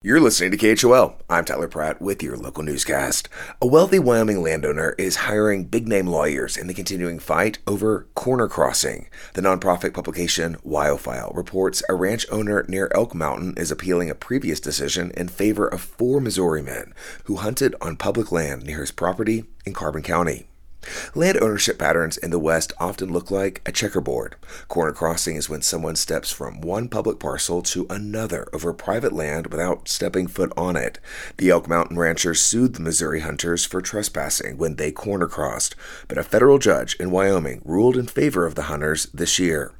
You're listening to KHOL. I'm Tyler Pratt with your local newscast. A wealthy Wyoming landowner is hiring big name lawyers in the continuing fight over corner crossing. The nonprofit publication WyoFile reports a ranch owner near Elk Mountain is appealing a previous decision in favor of four Missouri men who hunted on public land near his property in Carbon County. Land ownership patterns in the West often look like a checkerboard. Corner crossing is when someone steps from one public parcel to another over private land without stepping foot on it. The Elk Mountain ranchers sued the Missouri hunters for trespassing when they corner crossed, but a federal judge in Wyoming ruled in favor of the hunters this year.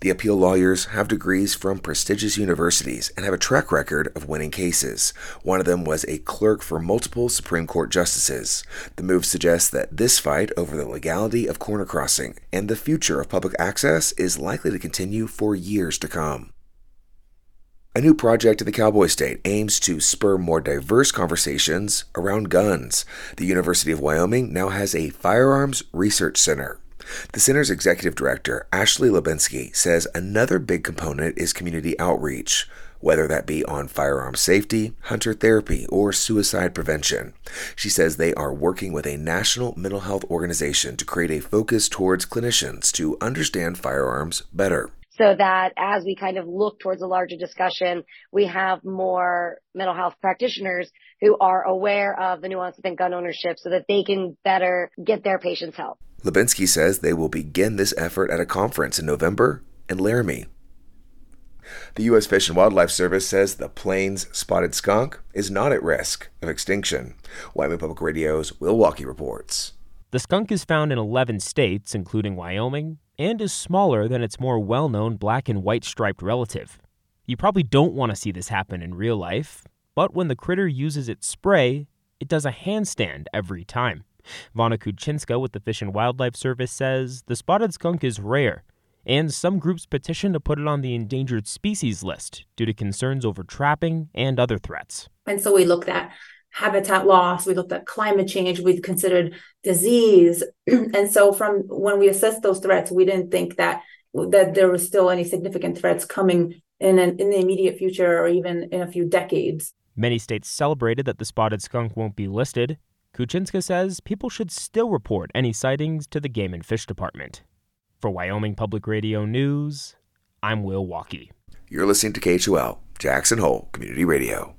The appeal lawyers have degrees from prestigious universities and have a track record of winning cases. One of them was a clerk for multiple Supreme Court justices. The move suggests that this fight over the legality of corner crossing and the future of public access is likely to continue for years to come. A new project in the Cowboy State aims to spur more diverse conversations around guns. The University of Wyoming now has a firearms research center. The center's executive director, Ashley Lubinsky, says another big component is community outreach, whether that be on firearm safety, hunter therapy, or suicide prevention. She says they are working with a national mental health organization to create a focus towards clinicians to understand firearms better so that as we kind of look towards a larger discussion, we have more mental health practitioners who are aware of the nuances in gun ownership so that they can better get their patients help. Lubinsky says they will begin this effort at a conference in November in Laramie. The U.S. Fish and Wildlife Service says the Plains spotted skunk is not at risk of extinction. Wyoming Public Radio's Will Walkey reports. The skunk is found in 11 states, including Wyoming, and is smaller than its more well known black and white striped relative. You probably don't want to see this happen in real life, but when the critter uses its spray, it does a handstand every time. Vana Kuchinska with the Fish and Wildlife Service says the spotted skunk is rare, and some groups petition to put it on the endangered species list due to concerns over trapping and other threats. And so we looked at habitat loss, we looked at climate change, we considered disease. and so from when we assessed those threats, we didn't think that that there was still any significant threats coming in an, in the immediate future or even in a few decades. Many states celebrated that the spotted skunk won't be listed, Kuchinska says people should still report any sightings to the Game and Fish Department. For Wyoming Public Radio News, I'm Will Walkey. You're listening to KHOL, Jackson Hole Community Radio.